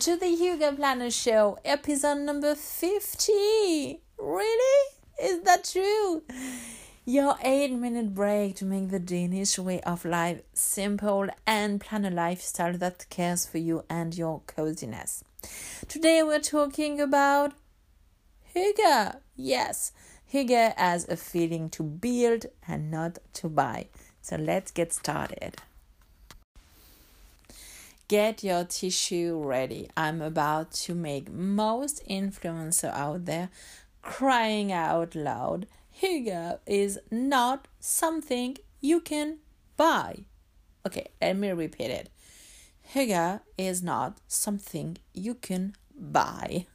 To the Hygge Planner Show, episode number 50. Really? Is that true? Your 8 minute break to make the Danish way of life simple and plan a lifestyle that cares for you and your coziness. Today we're talking about Hygge. Yes, Hygge as a feeling to build and not to buy. So let's get started. Get your tissue ready. I'm about to make most influencer out there crying out loud. Hygge is not something you can buy. Okay, let me repeat it. Hygge is not something you can buy.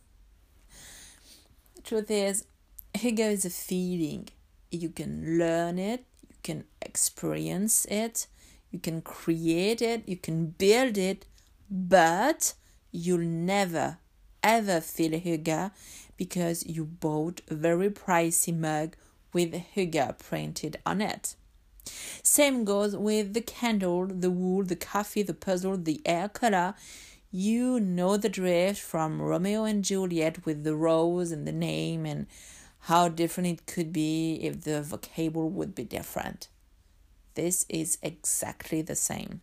Truth is, Hygge is a feeling. You can learn it, you can experience it, you can create it, you can build it, but you'll never ever feel Hygge because you bought a very pricey mug with Hygge printed on it. Same goes with the candle, the wool, the coffee, the puzzle, the air color. You know the drift from Romeo and Juliet with the rose and the name and how different it could be if the vocabulary would be different. This is exactly the same.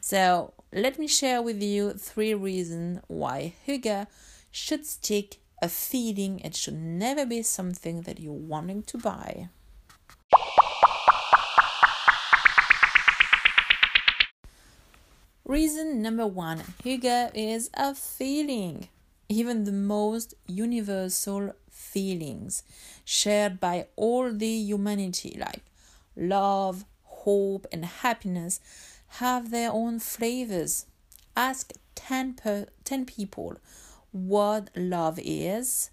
So, let me share with you three reasons why Hygge should stick a feeling. It should never be something that you're wanting to buy. Reason number one Hygge is a feeling. Even the most universal feelings shared by all the humanity, like love, hope, and happiness, have their own flavors. Ask 10, per, 10 people what love is,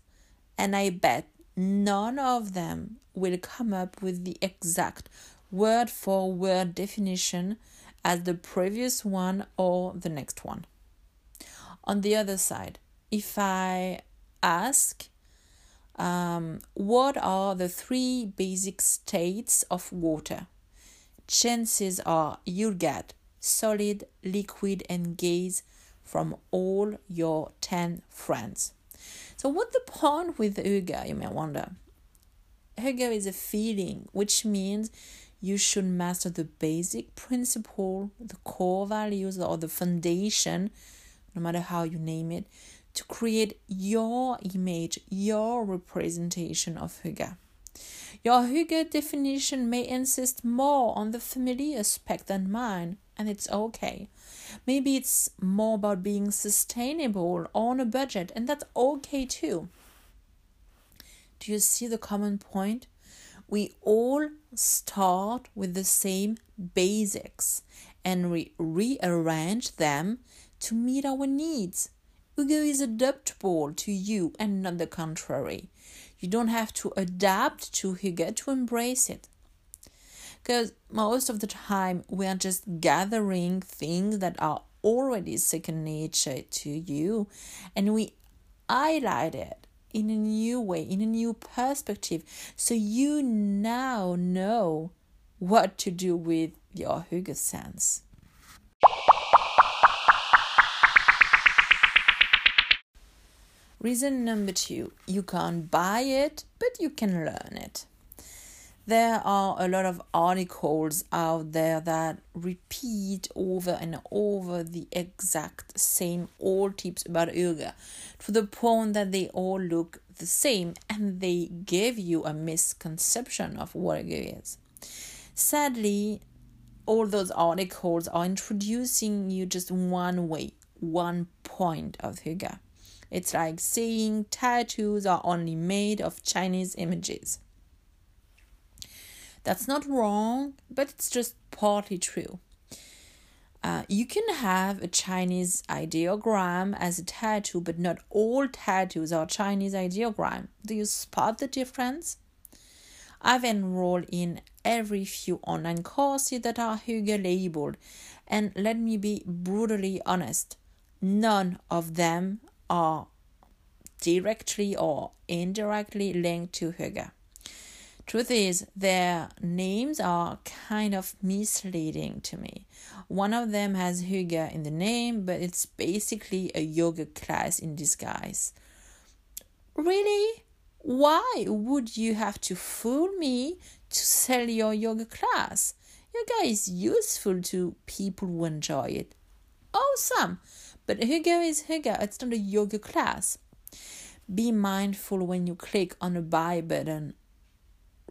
and I bet none of them will come up with the exact word for word definition as the previous one or the next one. On the other side, if I ask, um, what are the three basic states of water? Chances are you'll get solid, liquid, and gas from all your 10 friends. So, what's the point with Hygge, you may wonder? Hygge is a feeling, which means you should master the basic principle, the core values, or the foundation, no matter how you name it, to create your image, your representation of Hygge. Your Hygge definition may insist more on the familiar aspect than mine, and it's okay. Maybe it's more about being sustainable on a budget, and that's okay too. Do you see the common point? We all start with the same basics and we rearrange them to meet our needs. Hygge is adaptable to you and not the contrary. You don't have to adapt to Hygge to embrace it. Because most of the time we are just gathering things that are already second nature to you and we highlight it in a new way, in a new perspective. So you now know what to do with your Hygge sense. Reason number two you can't buy it, but you can learn it there are a lot of articles out there that repeat over and over the exact same old tips about yoga to the point that they all look the same and they give you a misconception of what Hygge is. Sadly, all those articles are introducing you just one way, one point of Hygge. It's like saying tattoos are only made of Chinese images. That's not wrong, but it's just partly true. Uh, you can have a Chinese ideogram as a tattoo, but not all tattoos are Chinese ideogram. Do you spot the difference? I've enrolled in every few online courses that are Hygge labeled, and let me be brutally honest, none of them are directly or indirectly linked to Hygge. Truth is, their names are kind of misleading to me. One of them has Hygge in the name, but it's basically a yoga class in disguise. Really? Why would you have to fool me to sell your yoga class? Yoga is useful to people who enjoy it. Awesome! But Hygge is Hygge, it's not a yoga class. Be mindful when you click on a buy button.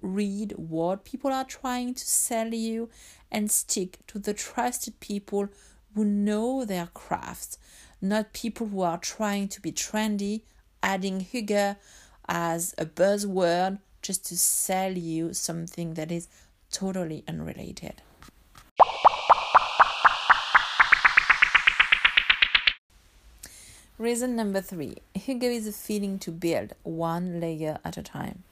Read what people are trying to sell you and stick to the trusted people who know their craft, not people who are trying to be trendy, adding Hygge as a buzzword just to sell you something that is totally unrelated. Reason number three Hygge is a feeling to build one layer at a time.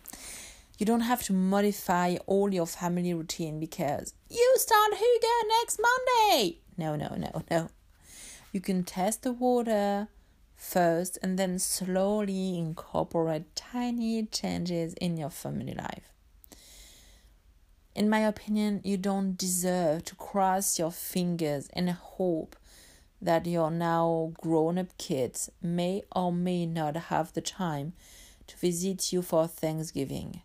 You don't have to modify all your family routine because you start Hygge next Monday. No, no, no, no. You can test the water first and then slowly incorporate tiny changes in your family life. In my opinion, you don't deserve to cross your fingers and hope that your now grown up kids may or may not have the time to visit you for Thanksgiving.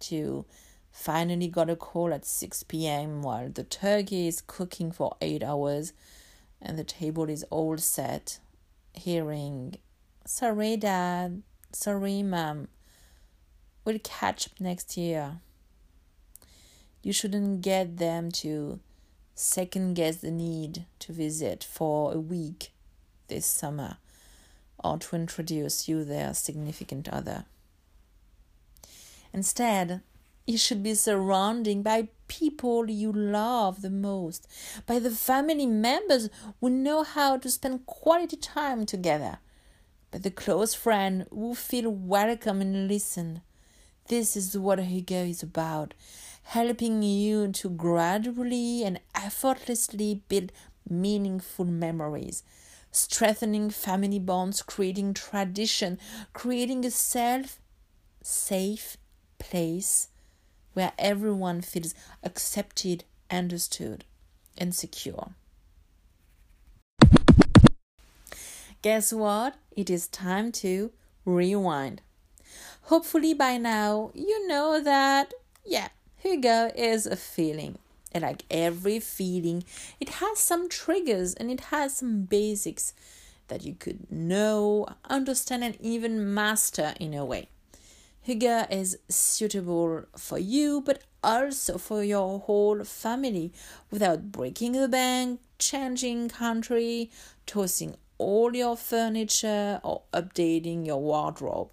To finally got a call at 6 p.m. while the turkey is cooking for 8 hours and the table is all set, hearing, Sorry, Dad, sorry, Mom, we'll catch up next year. You shouldn't get them to second guess the need to visit for a week this summer or to introduce you their significant other. Instead, you should be surrounded by people you love the most, by the family members who know how to spend quality time together, by the close friend who feel welcome and listen. This is what Hygge is about helping you to gradually and effortlessly build meaningful memories, strengthening family bonds, creating tradition, creating a self safe place where everyone feels accepted, understood, and secure. Guess what? It is time to rewind. Hopefully, by now, you know that, yeah, Hygge is a feeling. And like every feeling, it has some triggers and it has some basics that you could know, understand, and even master in a way. Hygge is suitable for you, but also for your whole family without breaking the bank, changing country, tossing all your furniture, or updating your wardrobe.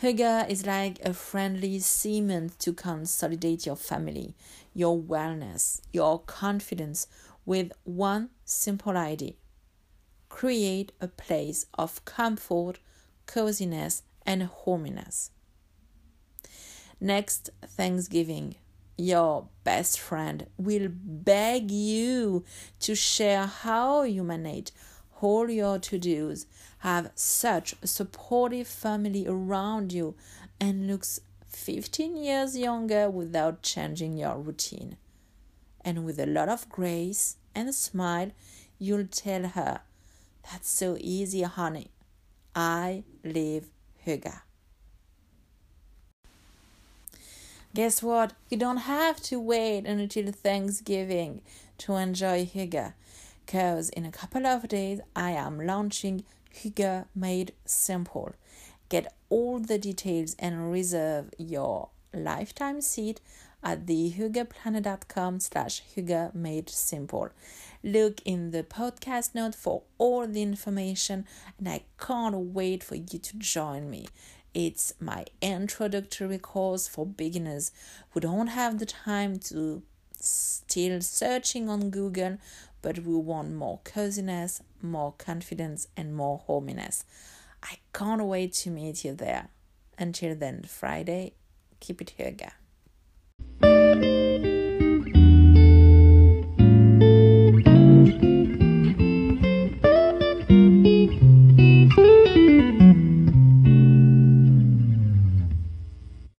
Hygge is like a friendly cement to consolidate your family, your wellness, your confidence with one simple idea. Create a place of comfort, coziness, and hominess. Next Thanksgiving, your best friend will beg you to share how you manage all your to dos, have such a supportive family around you, and looks 15 years younger without changing your routine. And with a lot of grace and a smile, you'll tell her, That's so easy, honey. I live Hygge. Guess what? You don't have to wait until Thanksgiving to enjoy Hygge because in a couple of days I am launching Hygge Made Simple. Get all the details and reserve your lifetime seat at thehyggeplanner.com slash Hygge Made Simple. Look in the podcast note for all the information and I can't wait for you to join me. It's my introductory course for beginners who don't have the time to still searching on Google but we want more coziness, more confidence, and more hominess. I can't wait to meet you there. Until then, Friday, keep it here, guys.